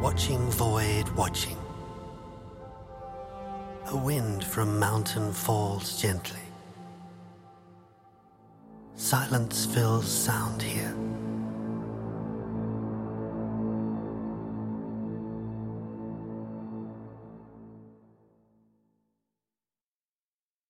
watching void watching. A wind from mountain falls gently. Silence fills sound here.